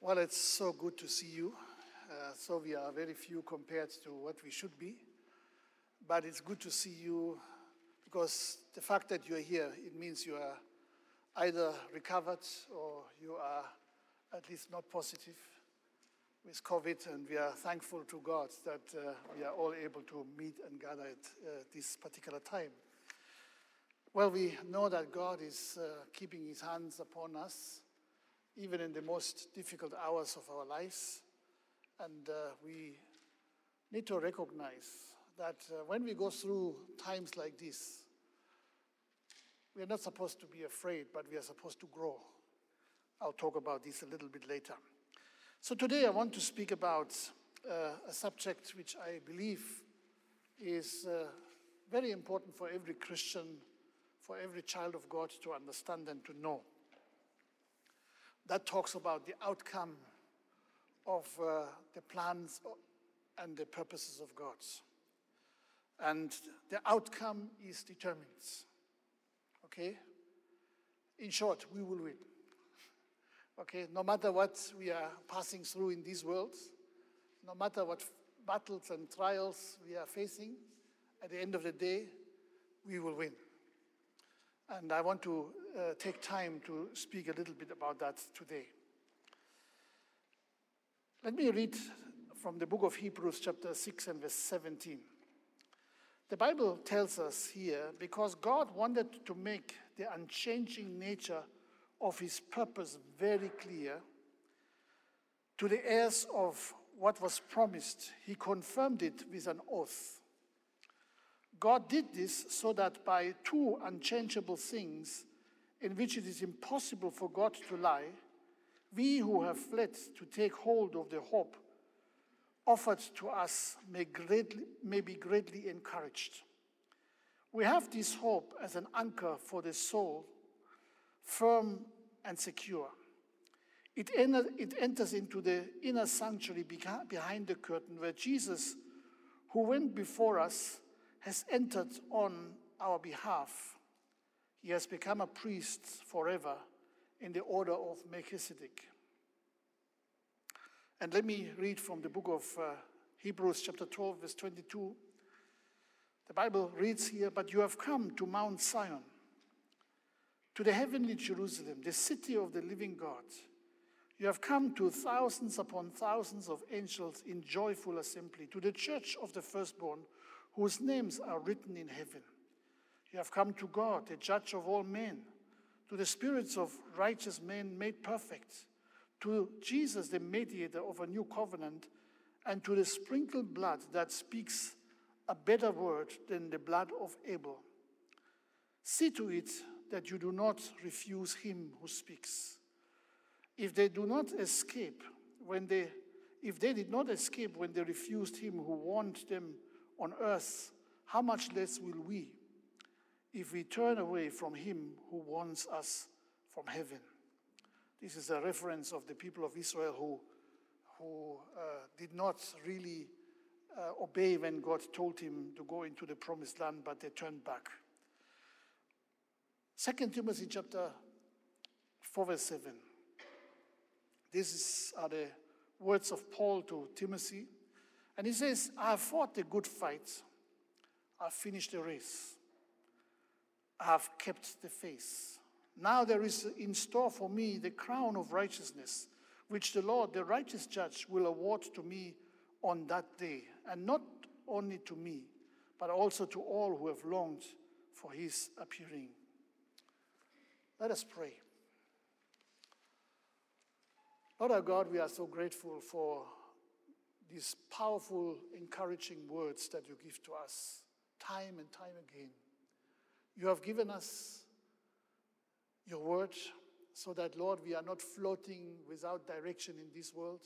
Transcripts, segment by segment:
Well, it's so good to see you. Uh, so we are very few compared to what we should be. But it's good to see you because the fact that you're here, it means you are either recovered or you are at least not positive with COVID. And we are thankful to God that uh, we are all able to meet and gather at uh, this particular time. Well, we know that God is uh, keeping his hands upon us even in the most difficult hours of our lives. And uh, we need to recognize that uh, when we go through times like this, we are not supposed to be afraid, but we are supposed to grow. I'll talk about this a little bit later. So today I want to speak about uh, a subject which I believe is uh, very important for every Christian, for every child of God to understand and to know that talks about the outcome of uh, the plans and the purposes of God. And the outcome is determined. Okay? In short, we will win. Okay? No matter what we are passing through in this world, no matter what battles and trials we are facing, at the end of the day, we will win. And I want to uh, take time to speak a little bit about that today. Let me read from the book of Hebrews, chapter 6 and verse 17. The Bible tells us here because God wanted to make the unchanging nature of his purpose very clear to the heirs of what was promised, he confirmed it with an oath God did this so that by two unchangeable things, in which it is impossible for God to lie, we who have fled to take hold of the hope offered to us may, greatly, may be greatly encouraged. We have this hope as an anchor for the soul, firm and secure. It, enter, it enters into the inner sanctuary behind the curtain where Jesus, who went before us, has entered on our behalf. He has become a priest forever in the order of Melchizedek. And let me read from the book of uh, Hebrews, chapter 12, verse 22. The Bible reads here, But you have come to Mount Zion, to the heavenly Jerusalem, the city of the living God. You have come to thousands upon thousands of angels in joyful assembly, to the church of the firstborn whose names are written in heaven. You have come to God, the judge of all men, to the spirits of righteous men made perfect, to Jesus, the mediator of a new covenant, and to the sprinkled blood that speaks a better word than the blood of Abel. See to it that you do not refuse him who speaks. If they do not escape when they if they did not escape when they refused him who warned them on earth, how much less will we if we turn away from him who warns us from heaven? This is a reference of the people of Israel who, who uh, did not really uh, obey when God told him to go into the promised land, but they turned back. Second Timothy chapter 4, verse 7. These are the words of Paul to Timothy. And he says, I have fought the good fight. I've finished the race. I have kept the faith. Now there is in store for me the crown of righteousness, which the Lord, the righteous judge, will award to me on that day. And not only to me, but also to all who have longed for his appearing. Let us pray. Lord our God, we are so grateful for these powerful, encouraging words that you give to us time and time again. You have given us your word so that, Lord, we are not floating without direction in this world,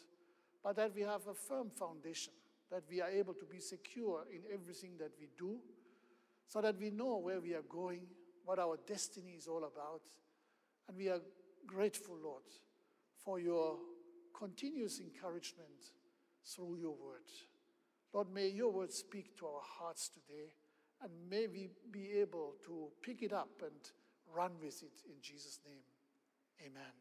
but that we have a firm foundation, that we are able to be secure in everything that we do, so that we know where we are going, what our destiny is all about. And we are grateful, Lord, for your continuous encouragement through your word. Lord, may your word speak to our hearts today, and may we be able to pick it up and run with it in Jesus' name. Amen.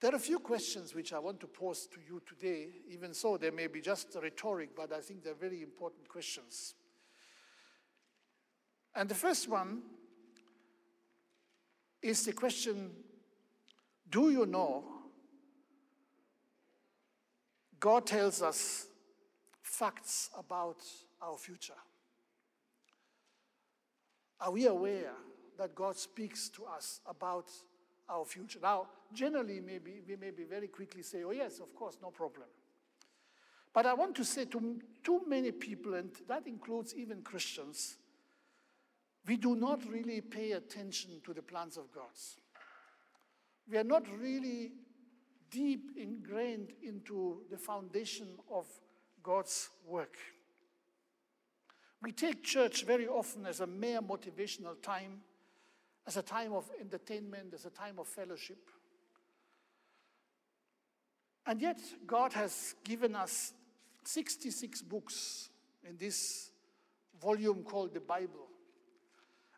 There are a few questions which I want to pose to you today, even so they may be just rhetoric, but I think they're very important questions. And the first one is the question Do you know? God tells us facts about our future. Are we aware that God speaks to us about our future? Now, generally, maybe we maybe very quickly say, oh, yes, of course, no problem. But I want to say to too many people, and that includes even Christians, we do not really pay attention to the plans of God. We are not really deep ingrained into the foundation of God's work. We take church very often as a mere motivational time, as a time of entertainment, as a time of fellowship. And yet, God has given us 66 books in this volume called the Bible.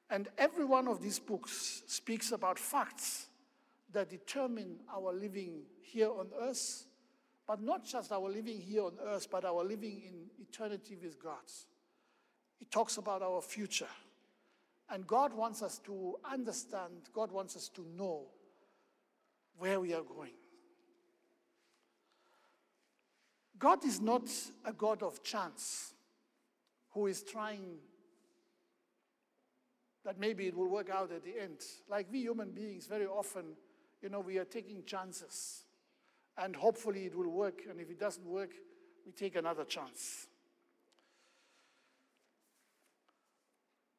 And every one of these books speaks about facts that determine our living here on earth, but not just our living here on earth, but our living in eternity with God. It talks about our future. And God wants us to understand, God wants us to know where we are going. God is not a God of chance who is trying that maybe it will work out at the end. Like we human beings, very often, you know, we are taking chances. And hopefully it will work. And if it doesn't work, we take another chance.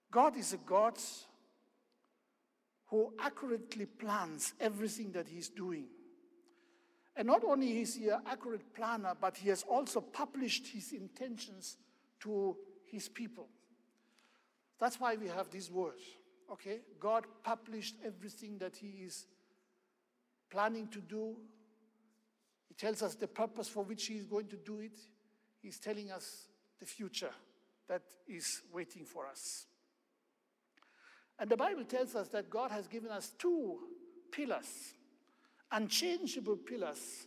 God is a God who accurately plans everything that He's doing. And not only is He an accurate planner, but He has also published His intentions to His people. That's why we have this word, okay? God published everything that He is planning to do. He tells us the purpose for which He is going to do it. He's telling us the future that is waiting for us. And the Bible tells us that God has given us two pillars, unchangeable pillars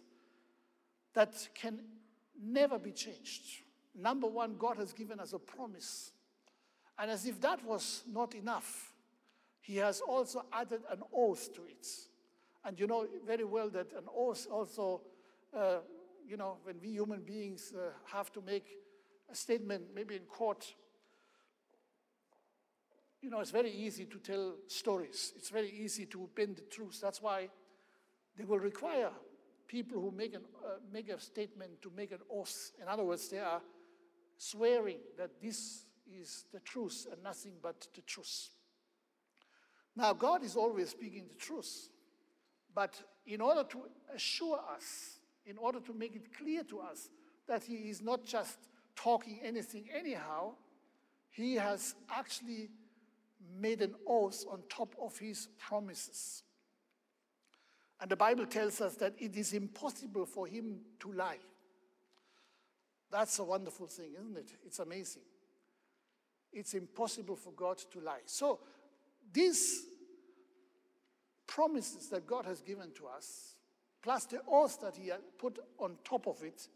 that can never be changed. Number one, God has given us a promise. And as if that was not enough, He has also added an oath to it. And you know very well that an oath also, uh, you know, when we human beings uh, have to make a statement, maybe in court, you know, it's very easy to tell stories. It's very easy to bend the truth. That's why they will require people who make, an, uh, make a statement to make an oath. In other words, they are swearing that this is the truth and nothing but the truth. Now, God is always speaking the truth. But in order to assure us, in order to make it clear to us that He is not just talking anything anyhow, He has actually made an oath on top of his promises. And the Bible tells us that it is impossible for him to lie. That's a wonderful thing, isn't it? It's amazing. It's impossible for God to lie. So, these promises that God has given to us, plus the oath that He put on top of it,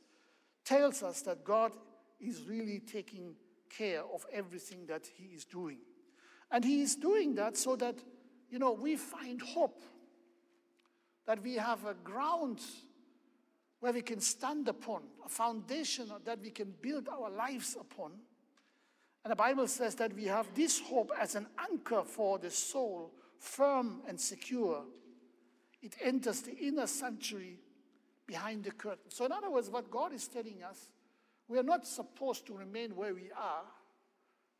tells us that God is really taking care of everything that He is doing. And he is doing that so that, you know, we find hope, that we have a ground where we can stand upon, a foundation that we can build our lives upon. And the Bible says that we have this hope as an anchor for the soul, firm and secure. It enters the inner sanctuary behind the curtain. So, in other words, what God is telling us, we are not supposed to remain where we are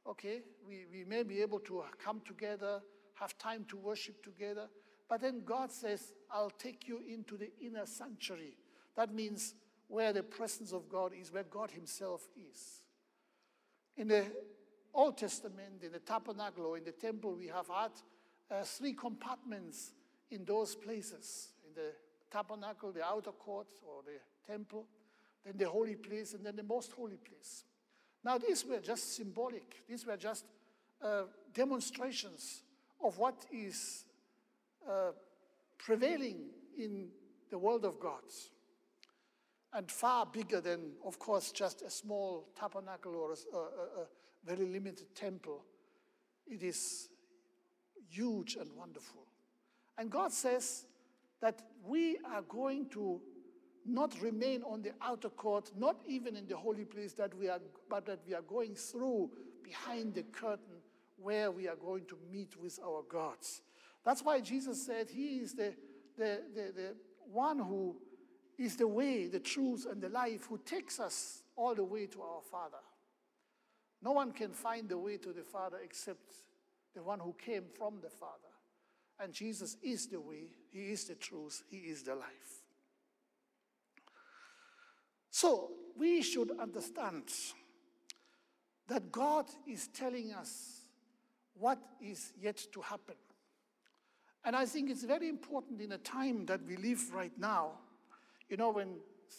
okay, we, we may be able to come together, have time to worship together, but then God says, I'll take you into the inner sanctuary. That means where the presence of God is, where God Himself is. In the Old Testament, in the tabernacle or in the temple, we have had uh, three compartments in those places in the tabernacle, the outer court, or the temple, then the holy place, and then the most holy place. Now, these were just symbolic, these were just uh, demonstrations of what is uh, prevailing in the world of God. And far bigger than, of course, just a small tabernacle or a, a, a very limited temple. It is huge and wonderful. And God says that we are going to not remain on the outer court, not even in the holy place that we are, but that we are going through behind the curtain where we are going to meet with our gods. That's why Jesus said he is the, the, the, the one who is the way, the truth, and the life, who takes us all the way to our Father. No one can find the way to the Father except the one who came from the Father. And Jesus is the way, He is the truth, He is the life. So we should understand that God is telling us what is yet to happen. And I think it's very important in a time that we live right now, you know, when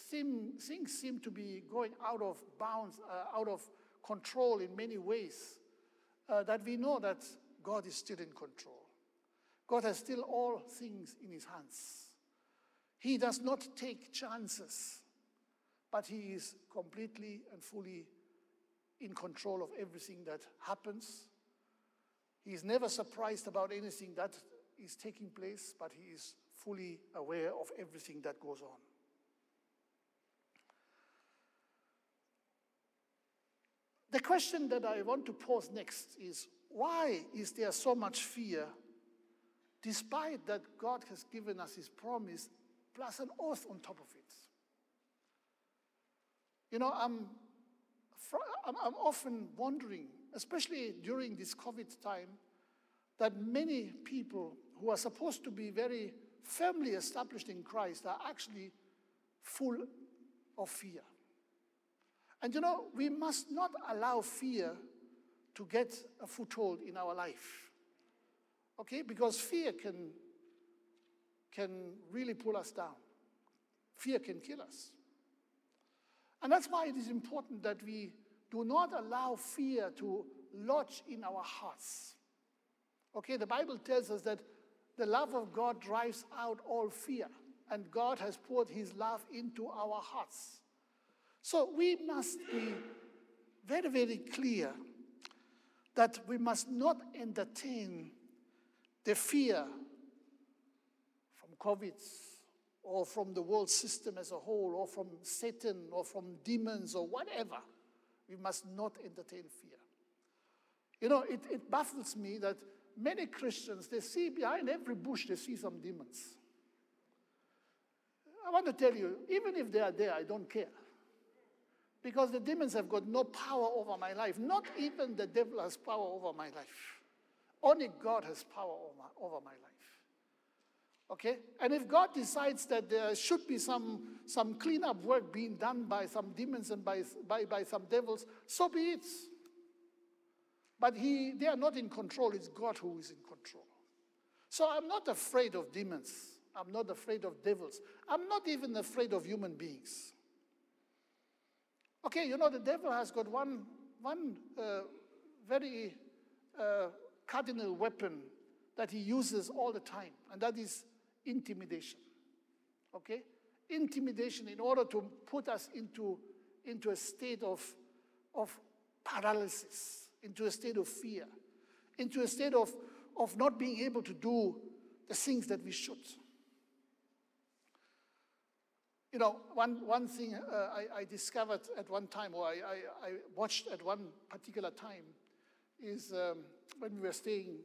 things seem to be going out of bounds, uh, out of control in many ways, uh, that we know that God is still in control. God has still all things in his hands. He does not take chances, but he is completely and fully in control of everything that happens. He is never surprised about anything that is taking place, but he is fully aware of everything that goes on. The question that I want to pose next is why is there so much fear despite that God has given us his promise plus an oath on top of it? You know, I'm, I'm often wondering, especially during this COVID time, that many people who are supposed to be very firmly established in Christ are actually full of fear. And you know, we must not allow fear to get a foothold in our life. Okay? Because fear can, can really pull us down. Fear can kill us. And that's why it is important that we do not allow fear to lodge in our hearts. Okay, the Bible tells us that the love of God drives out all fear, and God has poured his love into our hearts. So we must be very, very clear that we must not entertain the fear from COVID or from the world system as a whole or from Satan or from demons or whatever. We must not entertain fear. You know, it, it baffles me that many Christians, they see behind every bush, they see some demons. I want to tell you, even if they are there, I don't care. Because the demons have got no power over my life. Not even the devil has power over my life. Only God has power over, over my life. Okay? And if God decides that there should be some, some cleanup work being done by some demons and by, by, by some devils, so be it. But he, they are not in control, it's God who is in control. So I'm not afraid of demons. I'm not afraid of devils. I'm not even afraid of human beings. Okay, you know, the devil has got one, one uh, very uh, cardinal weapon that he uses all the time, and that is intimidation. Okay? Intimidation in order to put us into, into a state of, of paralysis, into a state of fear, into a state of, of not being able to do the things that we should. You know, one, one thing uh, I, I, discovered at one time, or I, I, I, watched at one particular time, is um, when we were staying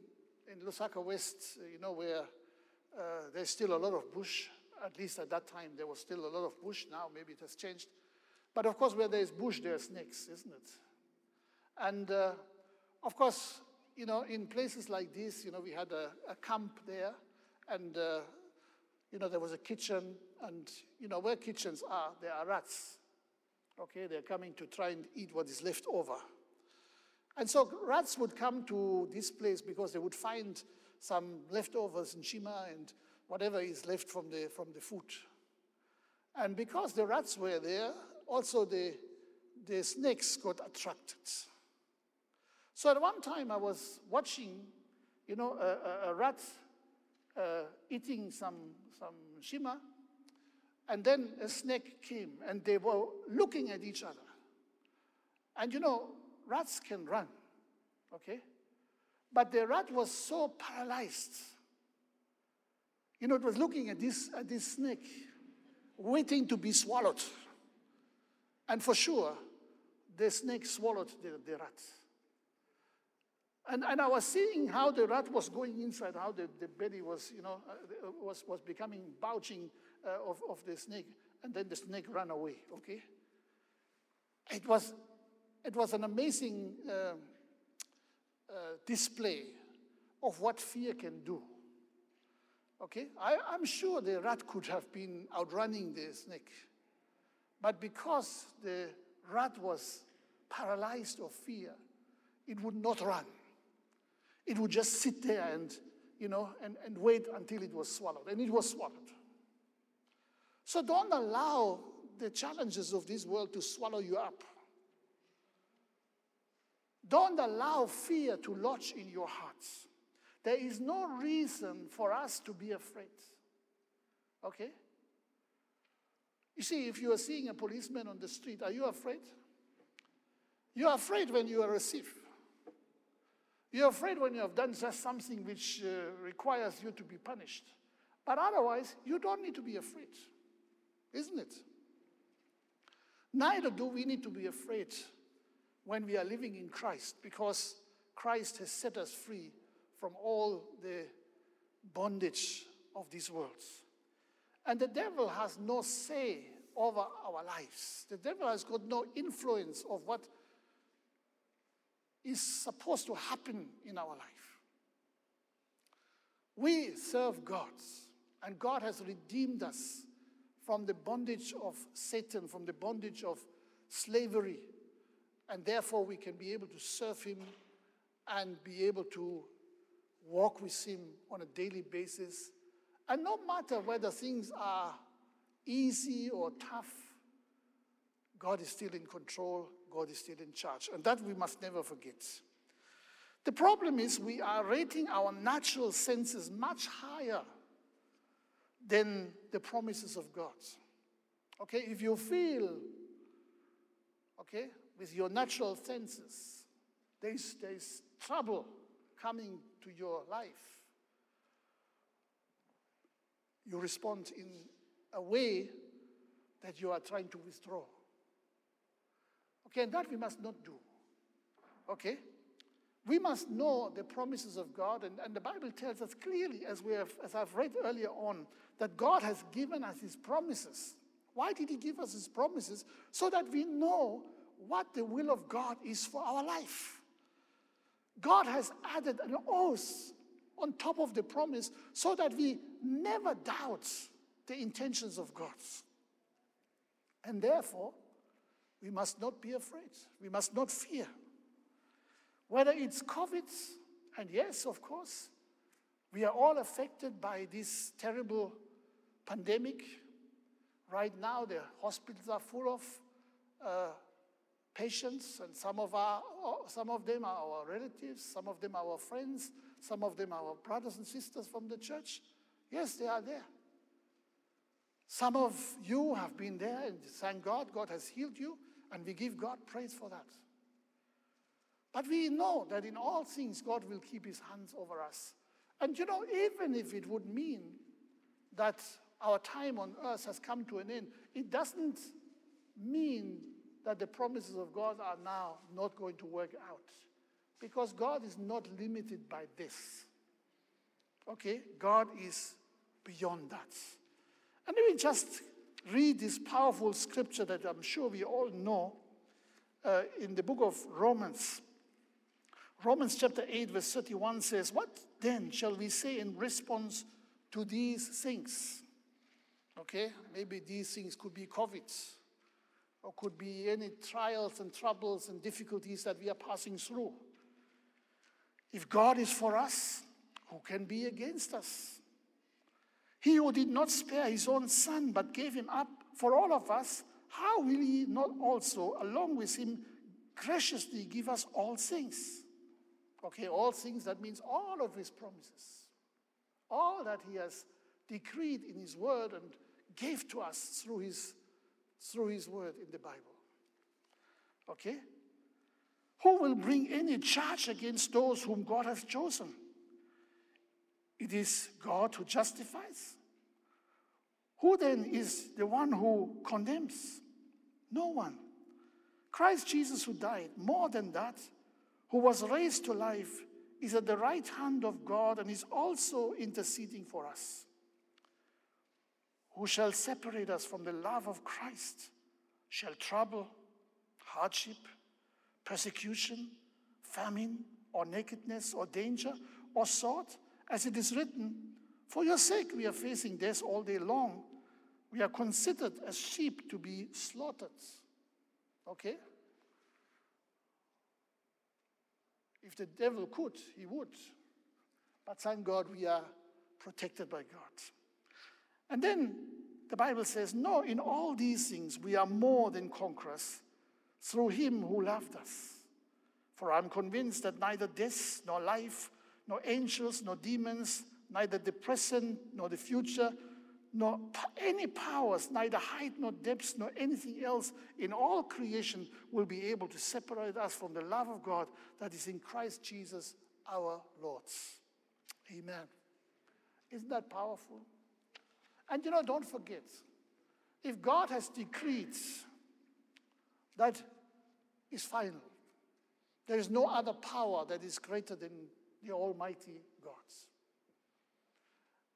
in Lusaka West, uh, you know, where uh, there's still a lot of bush. At least at that time, there was still a lot of bush. Now, maybe it has changed. But of course, where there's bush, there are snakes, isn't it? And uh, of course, you know, in places like this, you know, we had a, a camp there, and uh, you know, there was a kitchen, and, you know, where kitchens are, there are rats. Okay, they're coming to try and eat what is left over. And so rats would come to this place because they would find some leftovers nshima and whatever is left from the, from the food. And because the rats were there, also the, the snakes got attracted. So at one time I was watching, you know, a, a, a rat uh, eating some, some nshima. And then a snake came, and they were looking at each other. And you know, rats can run, okay? But the rat was so paralyzed. You know, it was looking at this, at this snake, waiting to be swallowed. And for sure, the snake swallowed the, the rat. And, and I was seeing how the rat was going inside, how the, the belly was, you know, uh, was, was becoming bulging uh, of, of the snake. And then the snake ran away, okay? It was, it was an amazing uh, uh, display of what fear can do. Okay? I, I'm sure the rat could have been outrunning the snake. But because the rat was paralyzed of fear, it would not run. It would just sit there and, you know, and, and wait until it was swallowed. And it was swallowed. So don't allow the challenges of this world to swallow you up. Don't allow fear to lodge in your hearts. There is no reason for us to be afraid. Okay? You see, if you are seeing a policeman on the street, are you afraid? You are afraid when you are a thief. You're afraid when you have done just something which uh, requires you to be punished. But otherwise, you don't need to be afraid, isn't it? Neither do we need to be afraid when we are living in Christ, because Christ has set us free from all the bondage of these worlds. And the devil has no say over our lives. The devil has got no influence of what is supposed to happen in our life. We serve God, and God has redeemed us from the bondage of Satan, from the bondage of slavery, and therefore we can be able to serve Him and be able to walk with Him on a daily basis. And no matter whether things are easy or tough, God is still in control God is still in charge. And that we must never forget. The problem is we are rating our natural senses much higher than the promises of God. Okay, if you feel, okay, with your natural senses, there's, there's trouble coming to your life, you respond in a way that you are trying to withdraw. Okay, that we must not do. Okay? We must know the promises of God, and, and the Bible tells us clearly, as, we have, as I've read earlier on, that God has given us His promises. Why did He give us His promises? So that we know what the will of God is for our life. God has added an oath on top of the promise so that we never doubt the intentions of God. And therefore, we must not be afraid. We must not fear. Whether it's COVID, and yes, of course, we are all affected by this terrible pandemic. Right now, the hospitals are full of uh, patients, and some of, our, some of them are our relatives, some of them are our friends, some of them are our brothers and sisters from the church. Yes, they are there. Some of you have been there, and thank God, God has healed you. And we give God praise for that. But we know that in all things, God will keep his hands over us. And you know, even if it would mean that our time on earth has come to an end, it doesn't mean that the promises of God are now not going to work out. Because God is not limited by this. Okay? God is beyond that. And let me just read this powerful scripture that I'm sure we all know uh, in the book of Romans. Romans chapter 8, verse 31 says, What then shall we say in response to these things? Okay, maybe these things could be COVID, or could be any trials and troubles and difficulties that we are passing through. If God is for us, who can be against us? He who did not spare his own son, but gave him up for all of us, how will he not also, along with him, graciously give us all things? Okay, all things, that means all of his promises. All that he has decreed in his word and gave to us through his, through his word in the Bible. Okay? Who will bring any charge against those whom God has chosen? It is God who justifies. Who then is the one who condemns? No one. Christ Jesus, who died, more than that, who was raised to life, is at the right hand of God and is also interceding for us. Who shall separate us from the love of Christ? Shall trouble, hardship, persecution, famine, or nakedness, or danger, or sword? As it is written, For your sake we are facing death all day long. We are considered as sheep to be slaughtered. Okay? If the devil could, he would. But thank God we are protected by God. And then the Bible says, No, in all these things we are more than conquerors through him who loved us. For I'm convinced that neither death, nor life, nor angels, nor demons, neither the present, nor the future, nor any powers, neither height nor depth, nor anything else in all creation will be able to separate us from the love of God that is in Christ Jesus our Lord. Amen. Isn't that powerful? And you know, don't forget, if God has decreed that is final, there is no other power that is greater than the Almighty God.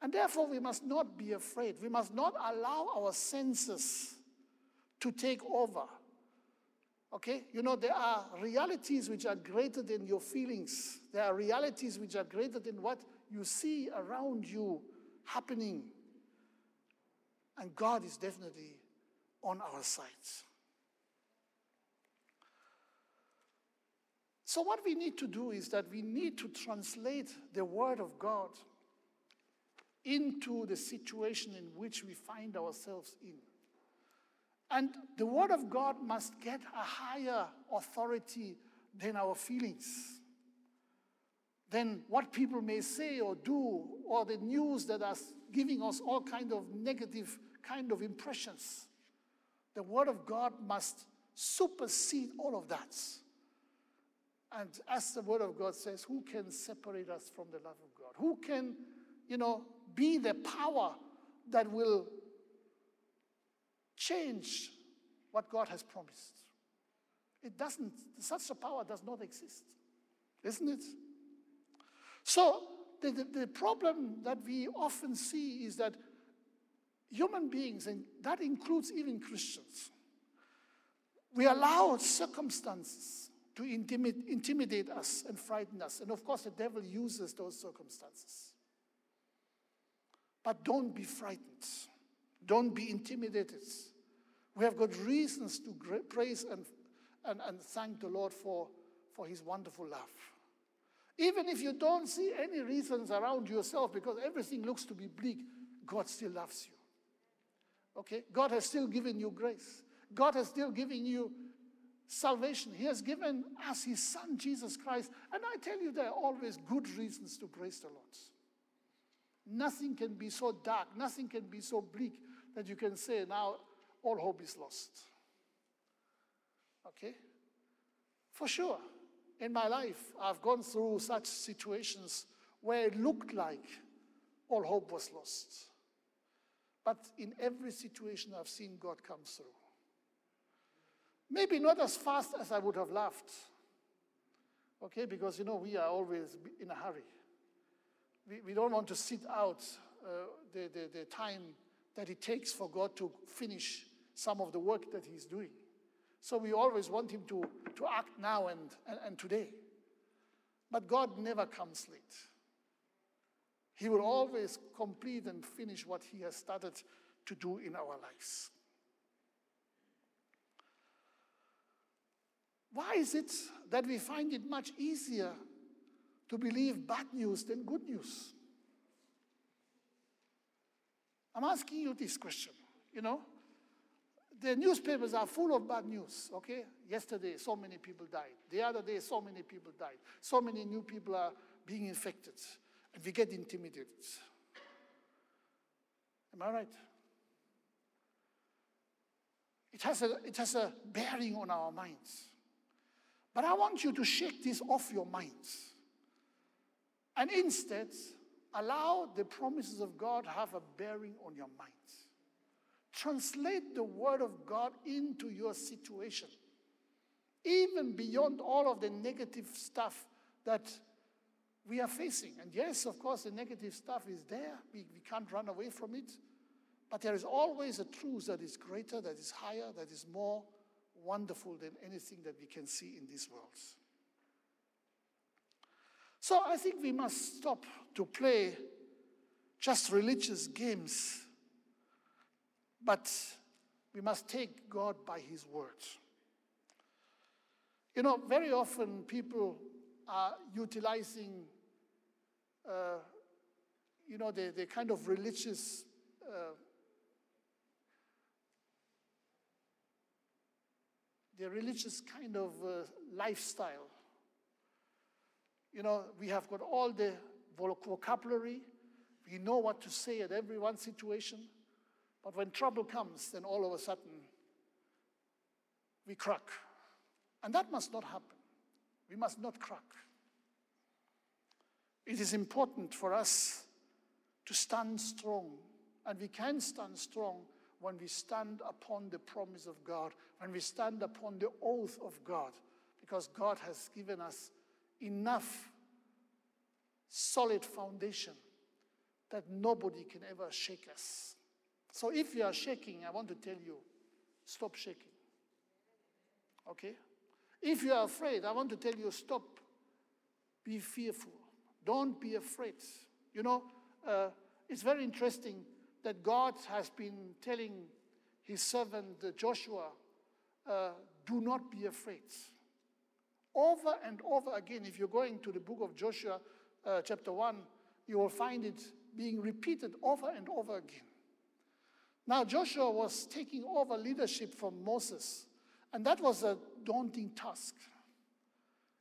And therefore, we must not be afraid. We must not allow our senses to take over. Okay? You know, there are realities which are greater than your feelings, there are realities which are greater than what you see around you happening. And God is definitely on our side. So, what we need to do is that we need to translate the Word of God into the situation in which we find ourselves in. And the Word of God must get a higher authority than our feelings, than what people may say or do, or the news that are giving us all kind of negative kind of impressions. The Word of God must supersede all of that. And as the Word of God says, who can separate us from the love of God? Who can, you know, be the power that will change what God has promised. It doesn't, such a power does not exist, isn't it? So, the, the, the, problem that we often see is that human beings, and that includes even Christians, we allow circumstances to intimidate, us and frighten us. And of course, the devil uses those circumstances. But don't be frightened. Don't be intimidated. We have got reasons to praise and, and, and thank the Lord for, for his wonderful love. Even if you don't see any reasons around yourself because everything looks to be bleak, God still loves you. Okay? God has still given you grace. God has still given you salvation. He has given us His Son, Jesus Christ. And I tell you, there are always good reasons to praise the Lord. Nothing can be so dark, nothing can be so bleak that you can say, now all hope is lost. Okay? For sure. In my life, I've gone through such situations where it looked like all hope was lost. But in every situation, I've seen God come through. Maybe not as fast as I would have loved. Okay, because you know, we are always in a hurry we, we don't want to sit out uh, the, the, the time that it takes for God to finish some of the work that He's doing. So we always want Him to, to act now and, and, and today. But God never comes late. He will always complete and finish what He has started to do in our lives. Why is it that we find it much easier to believe bad news than good news? I'm asking you this question. You know, the newspapers are full of bad news, okay? Yesterday, so many people died. The other day, so many people died. So many new people are being infected, and we get intimidated. Am I right? It has, a, it has a bearing on our minds. But I want you to shake this off your minds. And instead, allow the promises of God have a bearing on your minds. Translate the word of God into your situation, even beyond all of the negative stuff that we are facing. And yes, of course, the negative stuff is there. We, we can't run away from it. But there is always a truth that is greater, that is higher, that is more wonderful than anything that we can see in these worlds. So I think we must stop to play just religious games, but we must take God by His words. You know, very often people are utilizing, uh, you know, the, the kind of religious uh, the religious kind of uh, lifestyle. You know, we have got all the vocabulary, we know what to say at every one situation, but when trouble comes, then all of a sudden we crack. And that must not happen. We must not crack. It is important for us to stand strong, and we can stand strong when we stand upon the promise of God, when we stand upon the oath of God, because God has given us enough solid foundation that nobody can ever shake us. So if you are shaking, I want to tell you stop shaking. Okay? If you are afraid, I want to tell you stop. Be fearful. Don't be afraid. You know, uh, it's very interesting that God has been telling his servant Joshua, uh, do not be afraid. Over and over again, if you're going to the book of Joshua, uh, chapter 1, you will find it being repeated over and over again. Now, Joshua was taking over leadership from Moses, and that was a daunting task.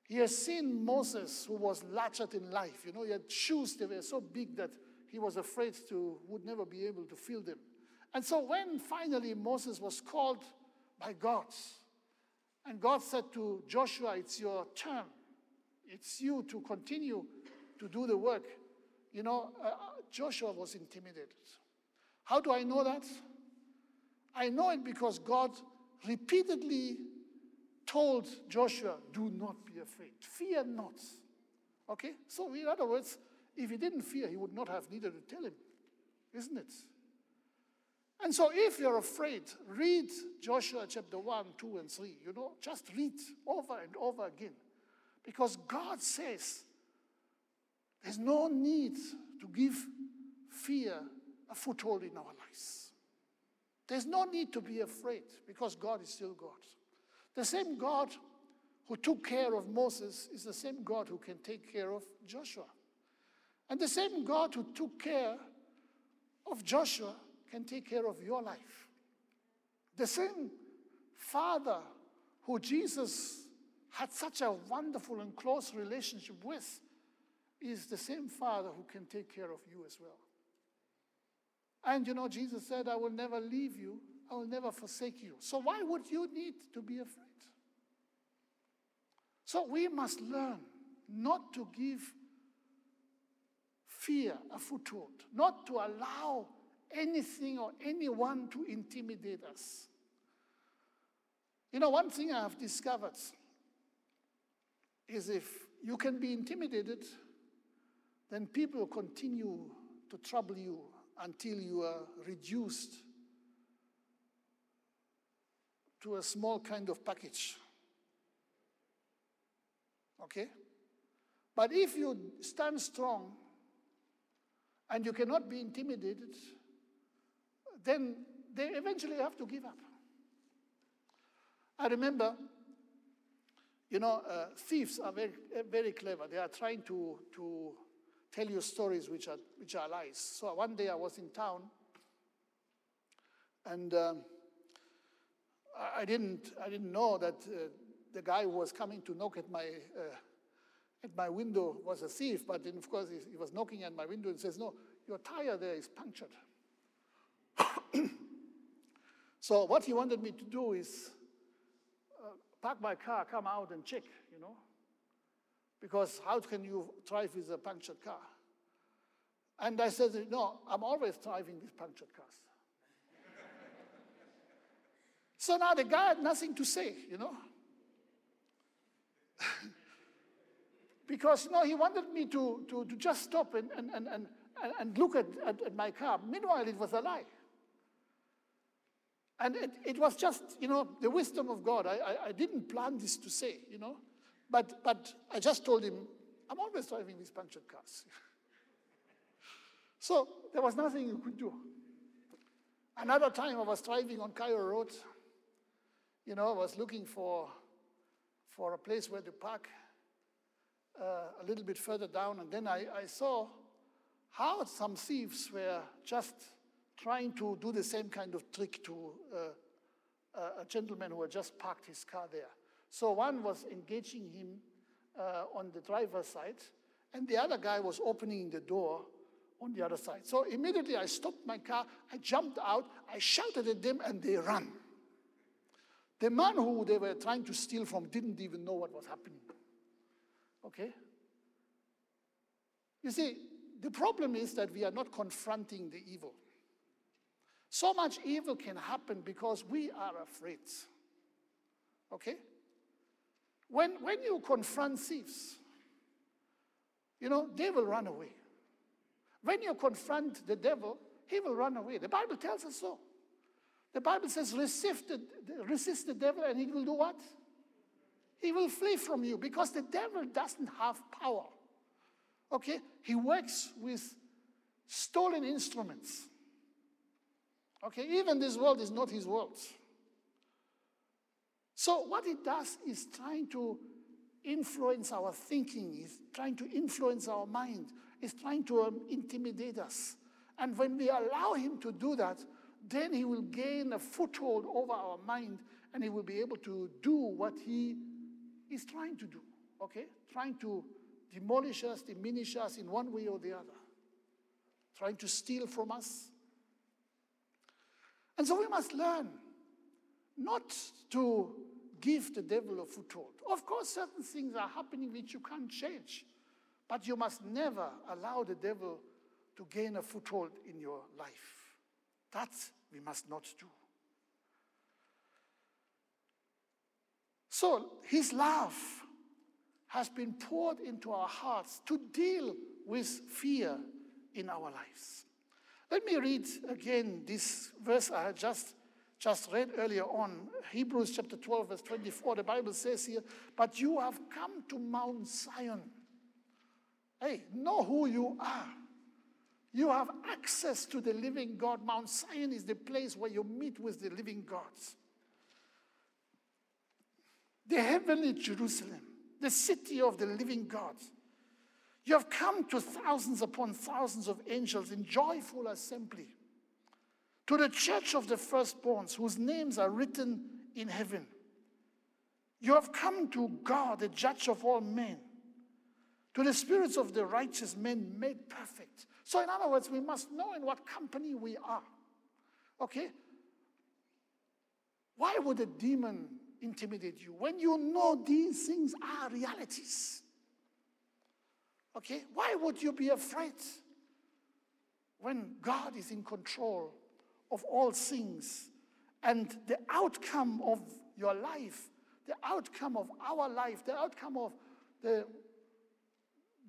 He has seen Moses, who was larger than life. You know, he had shoes that were so big that he was afraid to, would never be able to fill them. And so when finally Moses was called by God, and God said to Joshua, It's your turn, it's you to continue to do the work, you know, uh, Joshua was intimidated. How do I know that? I know it because God repeatedly told Joshua, Do not be afraid, fear not. Okay? So, in other words, if he didn't fear, he would not have needed to tell him, isn't it? And so, if you're afraid, read Joshua chapter 1, 2, and 3. You know, just read over and over again. Because God says there's no need to give fear a foothold in our lives. There's no need to be afraid because God is still God. The same God who took care of Moses is the same God who can take care of Joshua. And the same God who took care of Joshua can take care of your life. The same Father who Jesus had such a wonderful and close relationship with is the same Father who can take care of you as well. And you know, Jesus said, I will never leave you, I will never forsake you. So why would you need to be afraid? So we must learn not to give fear a foothold, not to allow anything or anyone to intimidate us. You know, one thing I have discovered is if you can be intimidated, then people continue to trouble you until you are reduced to a small kind of package. Okay? But if you stand strong and you cannot be intimidated, then they eventually have to give up. I remember, you know, uh, thieves are very, very clever. They are trying to, to tell you stories which are, which are lies. So one day I was in town, and um, I, didn't, I didn't know that uh, the guy who was coming to knock at my, uh, at my window was a thief, but then, of course, he, was knocking at my window and says, No, your tire there is punctured. So what he wanted me to do is uh, park my car, come out and check, you know. Because how can you drive with a punctured car? And I said, no, I'm always driving with punctured cars. so now the guy had nothing to say, you know. because, you know, he wanted me to, to, to just stop and, and, and, and, and look at, at, at my car. Meanwhile, it was a lie. And it, it was just, you know, the wisdom of God. I, I, I, didn't plan this to say, you know, but, but I just told him, I'm always driving these punctured cars. so there was nothing you could do. Another time I was driving on Cairo Road, you know, I was looking for, for a place where to park uh, a little bit further down, and then I, I saw how some thieves were just trying to do the same kind of trick to uh, a gentleman who had just parked his car there. So one was engaging him uh, on the driver's side, and the other guy was opening the door on the other side. So immediately I stopped my car, I jumped out, I shouted at them, and they ran. The man who they were trying to steal from didn't even know what was happening. Okay? You see, the problem is that we are not confronting the evil. So much evil can happen because we are afraid. Okay? When, when you confront thieves, you know, they will run away. When you confront the devil, he will run away. The Bible tells us so. The Bible says, resist the, resist the devil and he will do what? He will flee from you because the devil doesn't have power. Okay? He works with stolen instruments. Okay, even this world is not his world. So, what he does is trying to influence our thinking, is trying to influence our mind, is trying to um, intimidate us. And when we allow him to do that, then he will gain a foothold over our mind and he will be able to do what he is trying to do, okay? Trying to demolish us, diminish us in one way or the other, trying to steal from us, and so we must learn not to give the devil a foothold. Of course, certain things are happening which you can't change, but you must never allow the devil to gain a foothold in your life. That we must not do. So, his love has been poured into our hearts to deal with fear in our lives. Let me read again this verse I just, just read earlier on, Hebrews chapter 12, verse 24. The Bible says here, But you have come to Mount Zion. Hey, know who you are. You have access to the living God. Mount Zion is the place where you meet with the living God. The heavenly Jerusalem, the city of the living God. You have come to thousands upon thousands of angels in joyful assembly, to the church of the firstborns whose names are written in heaven. You have come to God, the judge of all men, to the spirits of the righteous men made perfect. So, in other words, we must know in what company we are. Okay? Why would a demon intimidate you when you know these things are realities? Okay? Why would you be afraid when God is in control of all things and the outcome of your life, the outcome of our life, the outcome of the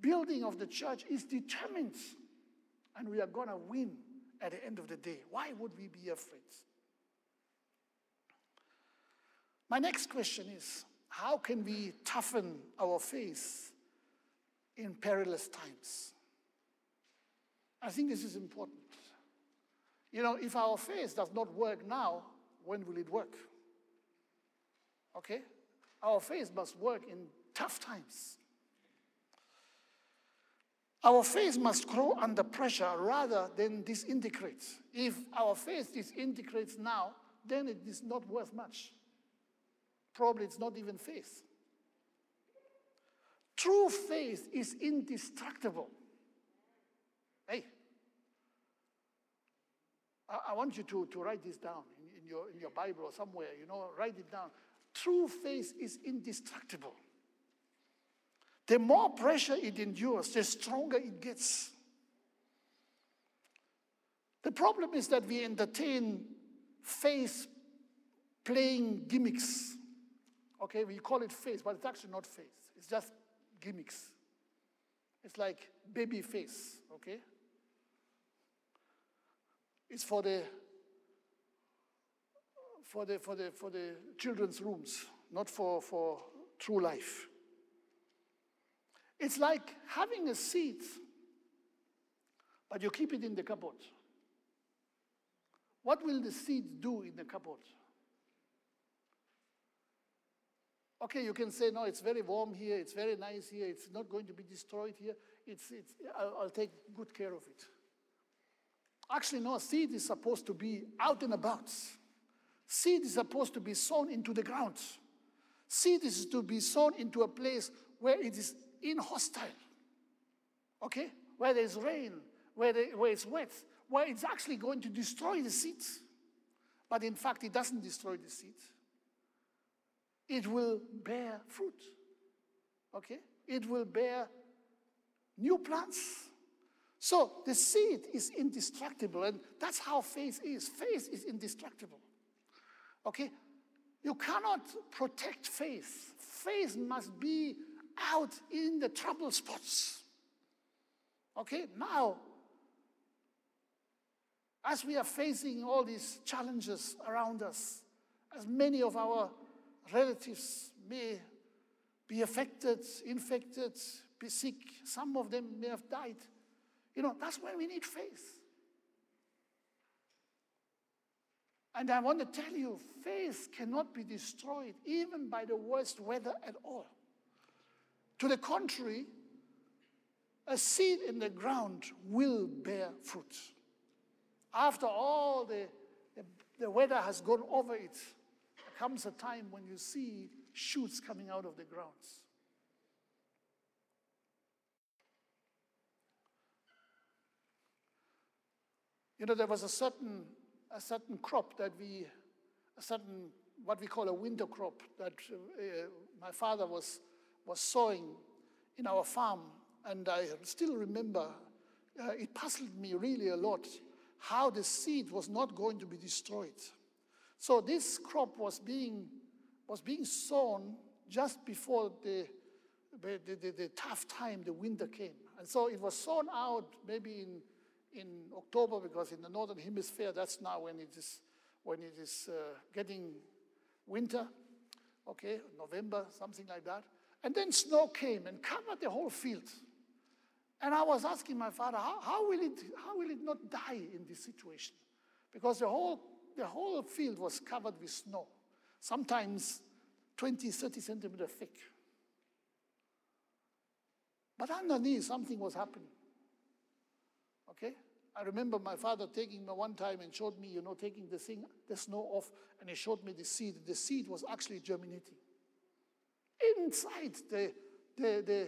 building of the church is determined and we are going to win at the end of the day. Why would we be afraid? My next question is how can we toughen our faith in perilous times. I think this is important. You know, if our faith does not work now, when will it work? Okay? Our faith must work in tough times. Our faith must grow under pressure rather than disintegrate. If our faith disintegrates now, then it is not worth much. Probably it's not even faith. True faith is indestructible. Hey, I, want you to, to write this down in, in, your, in your Bible or somewhere, you know, write it down. True faith is indestructible. The more pressure it endures, the stronger it gets. The problem is that we entertain faith playing gimmicks. Okay, we call it face, but it's actually not face. It's just gimmicks. It's like baby face, okay? It's for the for the for the for the children's rooms, not for, for true life. It's like having a seed, but you keep it in the cupboard. What will the seed do in the cupboard? Okay, you can say, no, it's very warm here, it's very nice here, it's not going to be destroyed here. It's, it's, I'll, I'll take good care of it. Actually, no, seed is supposed to be out and about. Seed is supposed to be sown into the ground. Seed is to be sown into a place where it is inhostile. Okay? Where there's rain, where, the, where it's wet, where it's actually going to destroy the seed. But in fact, it doesn't destroy the seed it will bear fruit. Okay? It will bear new plants. So the seed is indestructible, and that's how faith is. Faith is indestructible. Okay? You cannot protect faith. Faith must be out in the trouble spots. Okay? Now, as we are facing all these challenges around us, as many of our relatives may be affected, infected, be sick. Some of them may have died. You know, that's when we need faith. And I want to tell you, faith cannot be destroyed even by the worst weather at all. To the contrary, a seed in the ground will bear fruit. After all the, the, the weather has gone over it, comes a time when you see shoots coming out of the grounds. You know, there was a certain, a certain crop that we, a certain, what we call a winter crop that uh, my father was, was sowing in our farm. And I still remember, uh, it puzzled me really a lot how the seed was not going to be destroyed. So this crop was being, was being sown just before the, the, the, the, tough time, the winter came. And so it was sown out maybe in, in October because in the northern hemisphere, that's now when it is, when it is uh, getting winter, okay, November, something like that. And then snow came and covered the whole field. And I was asking my father, how, how, will, it, how will it not die in this situation? Because the whole the whole field was covered with snow, sometimes 20, 30 centimeters thick. But underneath, something was happening. Okay? I remember my father taking me one time and showed me, you know, taking the thing, the snow off, and he showed me the seed. The seed was actually germinating. Inside the, the, the,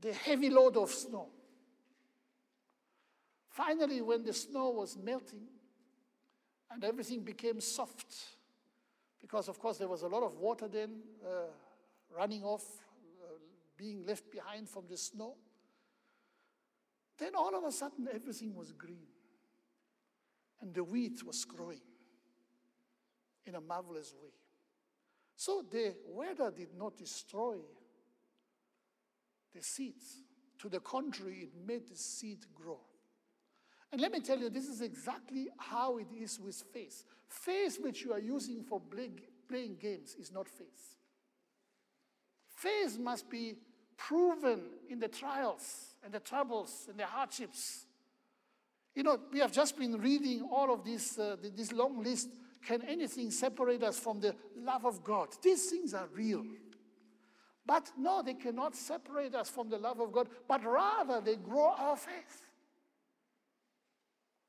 the heavy load of snow. Finally, when the snow was melting, and everything became soft because, of course, there was a lot of water then uh, running off, uh, being left behind from the snow. Then all of a sudden, everything was green, and the wheat was growing in a marvelous way. So the weather did not destroy the seeds. To the contrary, it made the seed grow. And let me tell you, this is exactly how it is with faith. Faith, which you are using for playing games, is not faith. Faith must be proven in the trials and the troubles and the hardships. You know, we have just been reading all of this, uh, this long list. Can anything separate us from the love of God? These things are real. But no, they cannot separate us from the love of God, but rather they grow our faith.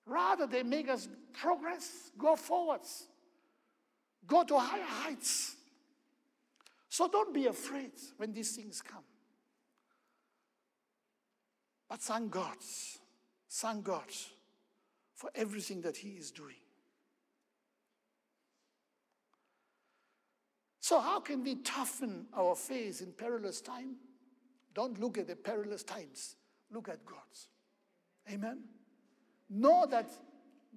Rather, they make us progress, go forwards, go to higher heights. So don't be afraid when these things come. But thank God, thank God for everything that He is doing. So, how can we toughen our faith in perilous time? Don't look at the perilous times, look at God's. Amen. Know that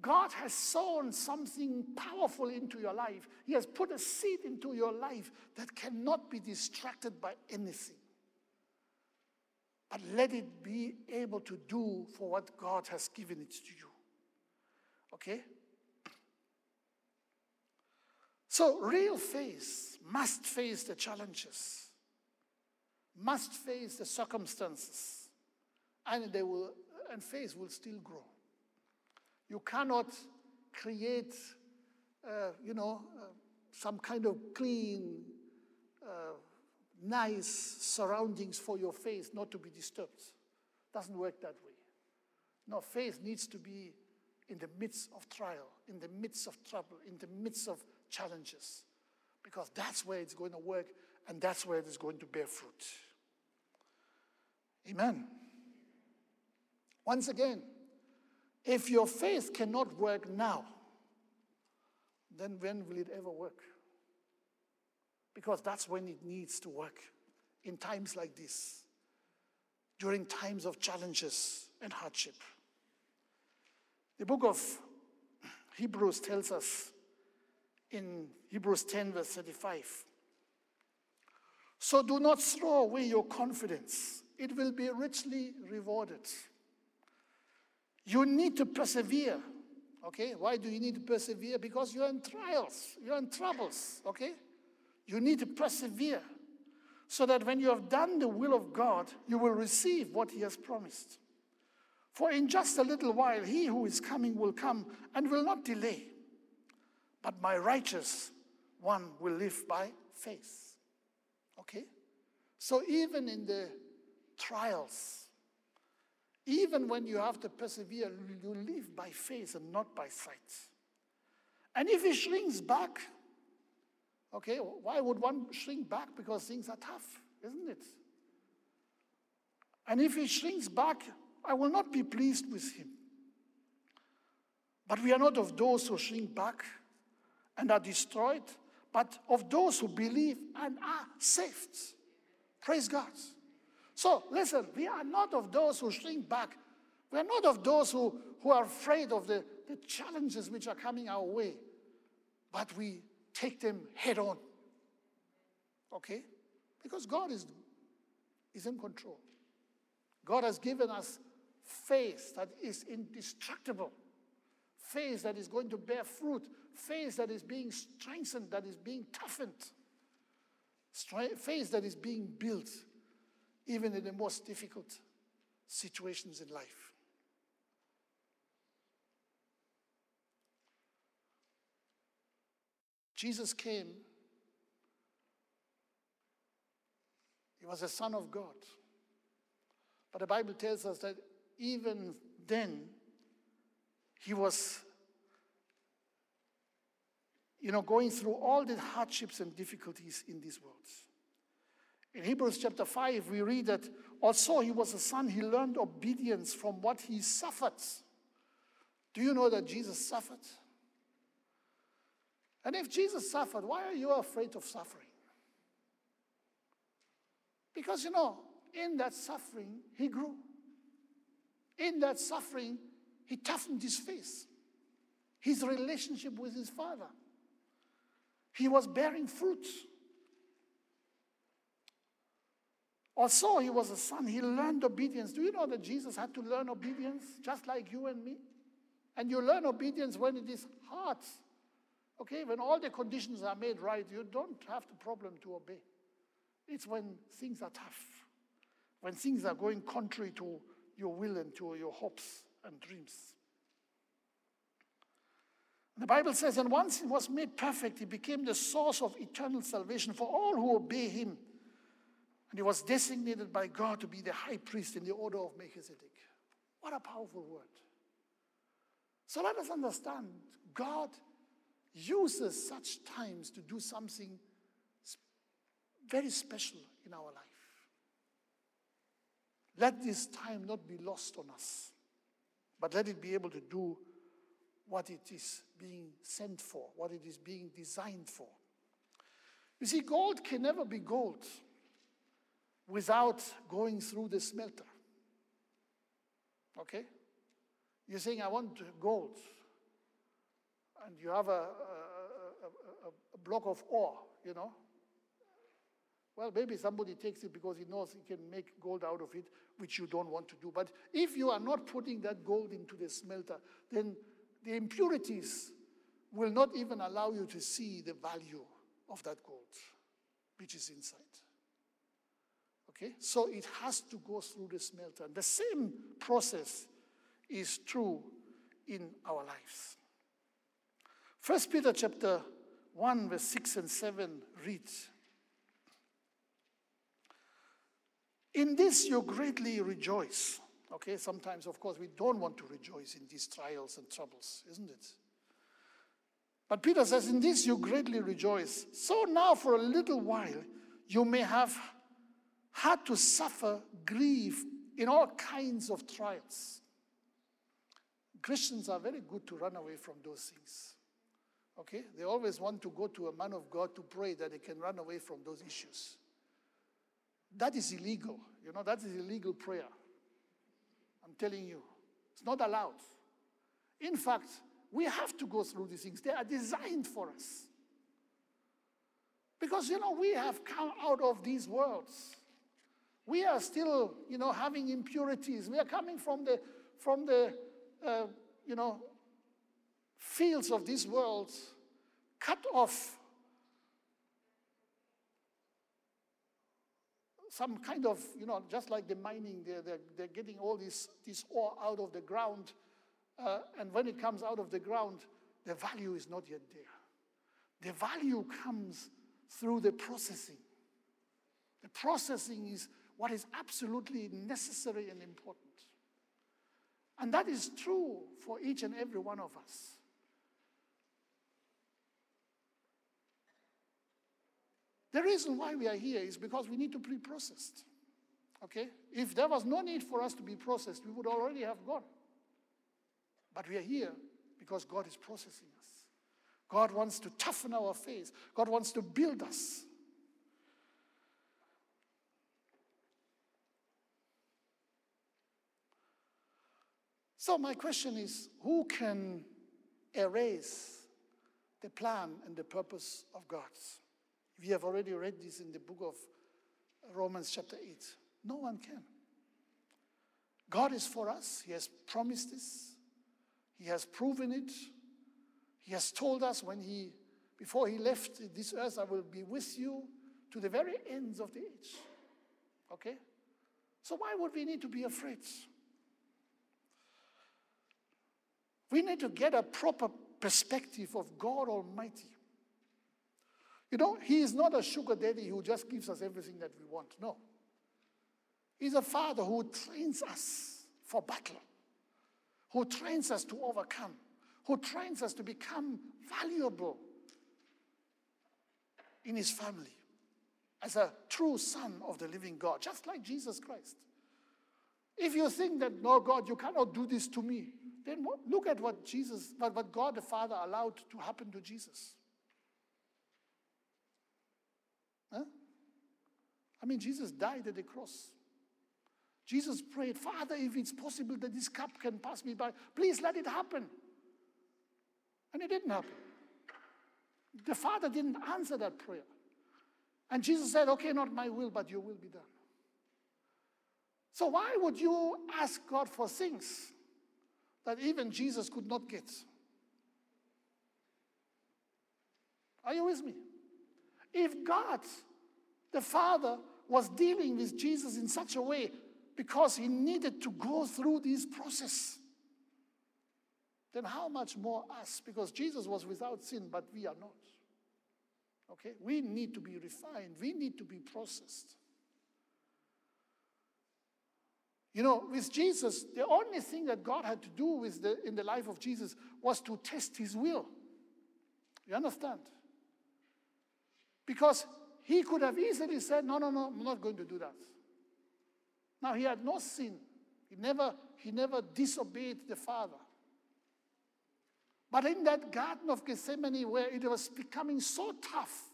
God has sown something powerful into your life. He has put a seed into your life that cannot be distracted by anything. But let it be able to do for what God has given it to you. Okay? So, real faith must face the challenges, must face the circumstances, and they will, and faith will still grow. You cannot create, uh, you know, uh, some kind of clean, uh, nice surroundings for your faith not to be disturbed. Doesn't work that way. No, faith needs to be in the midst of trial, in the midst of trouble, in the midst of challenges, because that's where it's going to work and that's where it is going to bear fruit. Amen. Once again, if your faith cannot work now, then when will it ever work? Because that's when it needs to work in times like this, during times of challenges and hardship. The book of Hebrews tells us in Hebrews 10, verse 35 So do not throw away your confidence, it will be richly rewarded. You need to persevere. Okay? Why do you need to persevere? Because you're in trials, you're in troubles. Okay? You need to persevere so that when you have done the will of God, you will receive what He has promised. For in just a little while, He who is coming will come and will not delay. But my righteous one will live by faith. Okay? So even in the trials, even when you have to persevere, you live by faith and not by sight. And if he shrinks back, okay, why would one shrink back? Because things are tough, isn't it? And if he shrinks back, I will not be pleased with him. But we are not of those who shrink back and are destroyed, but of those who believe and are saved. Praise God. So, listen, we are not of those who shrink back. We are not of those who, who are afraid of the, the challenges which are coming our way, but we take them head on. Okay? Because God is, is in control. God has given us faith that is indestructible, faith that is going to bear fruit, faith that is being strengthened, that is being toughened, faith that is being built even in the most difficult situations in life. Jesus came, he was a son of God. But the Bible tells us that even then, he was, you know, going through all the hardships and difficulties in this world. In Hebrews chapter 5, we read that also he was a son, he learned obedience from what he suffered. Do you know that Jesus suffered? And if Jesus suffered, why are you afraid of suffering? Because you know, in that suffering, he grew. In that suffering, he toughened his face, his relationship with his father. He was bearing fruit. Also, he was a son. He learned obedience. Do you know that Jesus had to learn obedience just like you and me? And you learn obedience when it is hard. Okay, when all the conditions are made right, you don't have the problem to obey. It's when things are tough, when things are going contrary to your will and to your hopes and dreams. The Bible says, and once he was made perfect, he became the source of eternal salvation for all who obey him. And he was designated by God to be the high priest in the order of Melchizedek. What a powerful word. So let us understand God uses such times to do something very special in our life. Let this time not be lost on us, but let it be able to do what it is being sent for, what it is being designed for. You see, gold can never be gold without going through the smelter. Okay? You're saying, I want gold. And you have a, a, a, a block of ore, you know. Well, maybe somebody takes it because he knows he can make gold out of it, which you don't want to do. But if you are not putting that gold into the smelter, then the impurities will not even allow you to see the value of that gold, which is inside. Okay? So it has to go through the smelter. The same process is true in our lives. First Peter chapter 1, verse 6 and 7 reads In this you greatly rejoice. Okay, sometimes, of course, we don't want to rejoice in these trials and troubles, isn't it? But Peter says, In this you greatly rejoice. So now, for a little while, you may have had to suffer grief in all kinds of trials. Christians are very good to run away from those things. Okay? They always want to go to a man of God to pray that they can run away from those issues. That is illegal. You know, that is illegal prayer. I'm telling you. It's not allowed. In fact, we have to go through these things. They are designed for us. Because, you know, we have come out of these worlds. We are still, you know, having impurities. We are coming from the, from the uh, you know, fields of this world, cut off some kind of, you know, just like the mining, they're, they're, they're getting all this, this ore out of the ground. Uh, and when it comes out of the ground, the value is not yet there. The value comes through the processing. The processing is what is absolutely necessary and important. And that is true for each and every one of us. The reason why we are here is because we need to be processed. Okay? If there was no need for us to be processed, we would already have gone. But we are here because God is processing us. God wants to toughen our faith, God wants to build us. So, my question is who can erase the plan and the purpose of God? We have already read this in the book of Romans, chapter 8. No one can. God is for us, He has promised this, He has proven it. He has told us when He, before He left this earth, I will be with you to the very ends of the age. Okay? So, why would we need to be afraid? We need to get a proper perspective of God Almighty. You know, He is not a sugar daddy who just gives us everything that we want. No. He's a father who trains us for battle, who trains us to overcome, who trains us to become valuable in His family as a true son of the living God, just like Jesus Christ. If you think that, no, God, you cannot do this to me, then look at what Jesus, what, what God the Father allowed to happen to Jesus. Huh? I mean, Jesus died at the cross. Jesus prayed, Father, if it's possible that this cup can pass me by, please let it happen. And it didn't happen. The Father didn't answer that prayer. And Jesus said, Okay, not my will, but your will be done. So, why would you ask God for things that even Jesus could not get. Are you with me? If God, the Father, was dealing with Jesus in such a way because he needed to go through this process, then how much more us? Because Jesus was without sin, but we are not. Okay? We need to be refined, we need to be processed. You know, with Jesus, the only thing that God had to do with the, in the life of Jesus was to test his will. You understand? Because he could have easily said, No, no, no, I'm not going to do that. Now, he had no sin. He never, he never disobeyed the Father. But in that Garden of Gethsemane, where it was becoming so tough,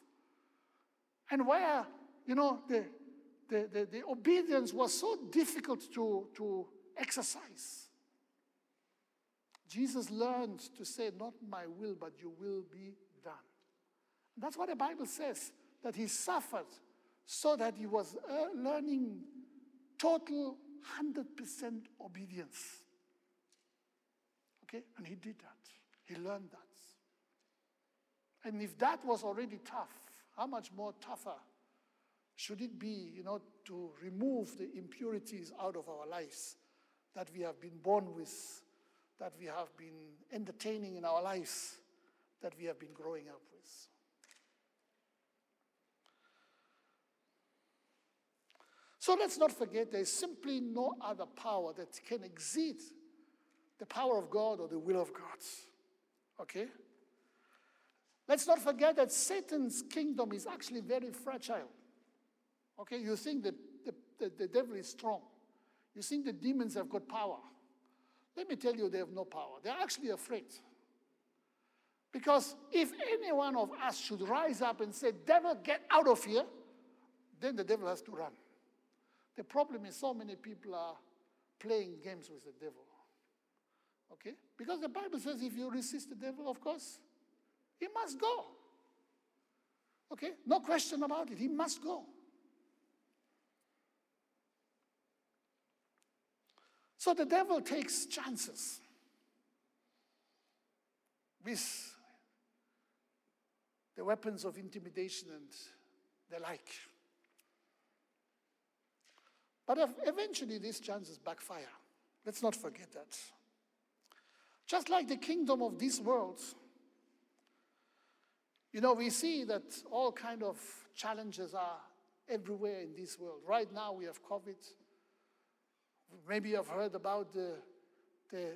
And where, you know, the, the, the, the obedience was so difficult to, to exercise. Jesus learned to say, Not my will, but your will be done. And that's what the Bible says, that he suffered so that he was uh, learning total 100% obedience. Okay? And he did that. He learned that. And if that was already tough, how much more tougher should it be, you know, to remove the impurities out of our lives that we have been born with, that we have been entertaining in our lives, that we have been growing up with? So let's not forget there is simply no other power that can exceed the power of God or the will of God. Okay? Let's not forget that Satan's kingdom is actually very fragile. Okay, you think that the, the, the devil is strong. You think the demons have got power. Let me tell you, they have no power. They're actually afraid. Because if any one of us should rise up and say, Devil, get out of here, then the devil has to run. The problem is so many people are playing games with the devil. Okay? Because the Bible says if you resist the devil, of course, he must go. Okay? No question about it. He must go. So the devil takes chances with the weapons of intimidation and the like. But eventually, these chances backfire. Let's not forget that. Just like the kingdom of this world, you know, we see that all kind of challenges are everywhere in this world. Right now, we have COVID. Maybe you've heard about the, the,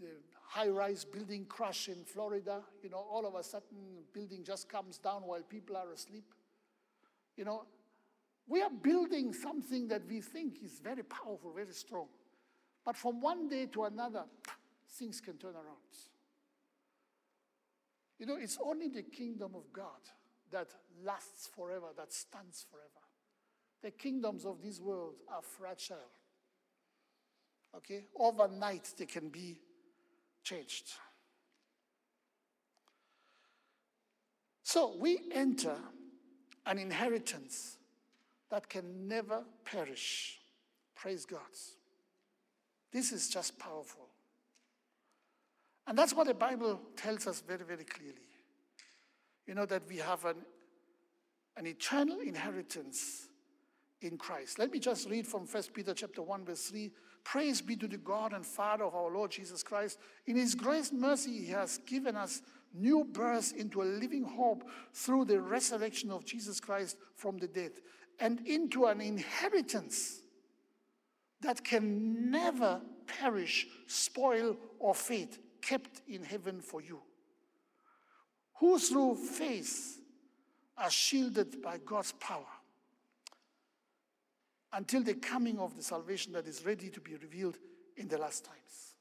the high-rise building crash in Florida. You know, all of a sudden, a building just comes down while people are asleep. You know, we are building something that we think is very powerful, very strong. But from one day to another, things can turn around. You know, it's only the kingdom of God that lasts forever, that stands forever. The kingdoms of this world are fragile. Okay? Overnight, they can be changed. So we enter an inheritance that can never perish. Praise God. This is just powerful. And that's what the Bible tells us very, very clearly. You know, that we have an, an eternal inheritance in Christ. Let me just read from 1 Peter chapter 1, verse 3. Praise be to the God and Father of our Lord Jesus Christ. In his grace mercy, he has given us new birth into a living hope through the resurrection of Jesus Christ from the dead and into an inheritance that can never perish, spoil, or fade, kept in heaven for you, who through faith are shielded by God's power until the coming of the salvation that is ready to be revealed in the last times.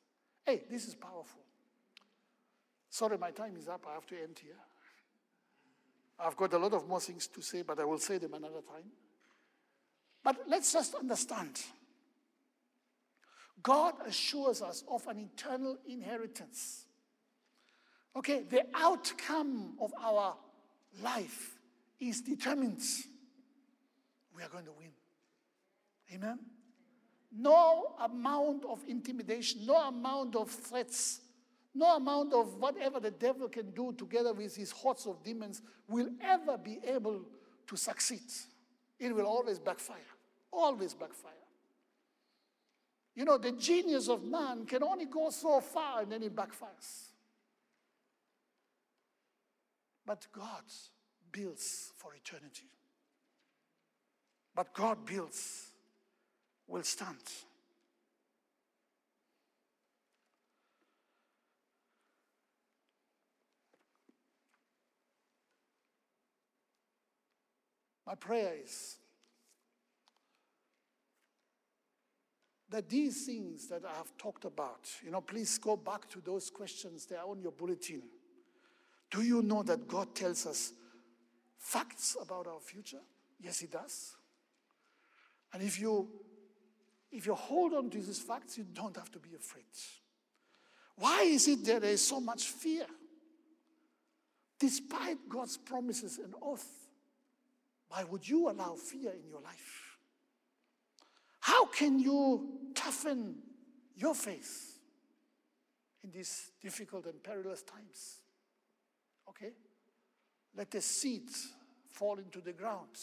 Hey, this is powerful. Sorry, my time is up. I have to end here. I've got a lot of more things to say, but I will say them another time. But let's just understand God assures us of an eternal inheritance. Okay, the outcome of our life is determined. We are going to win. Amen? No amount of intimidation, no amount of threats, no amount of whatever the devil can do together with his hordes of demons will ever be able to succeed. It will always backfire. Always backfire. You know, the genius of man can only go so far and then it backfires. But God builds for eternity. But God builds will stand. My prayer is that these things that I have talked about, you know, please go back to those questions, they are on your bulletin. Do you know that God tells us facts about our future? Yes, He does. And if you if you hold on to these facts, you don't have to be afraid. Why is it that there is so much fear? Despite God's promises and oath, why would you allow fear in your life? How can you toughen your faith in these difficult and perilous times? Okay? Let the seed fall into the ground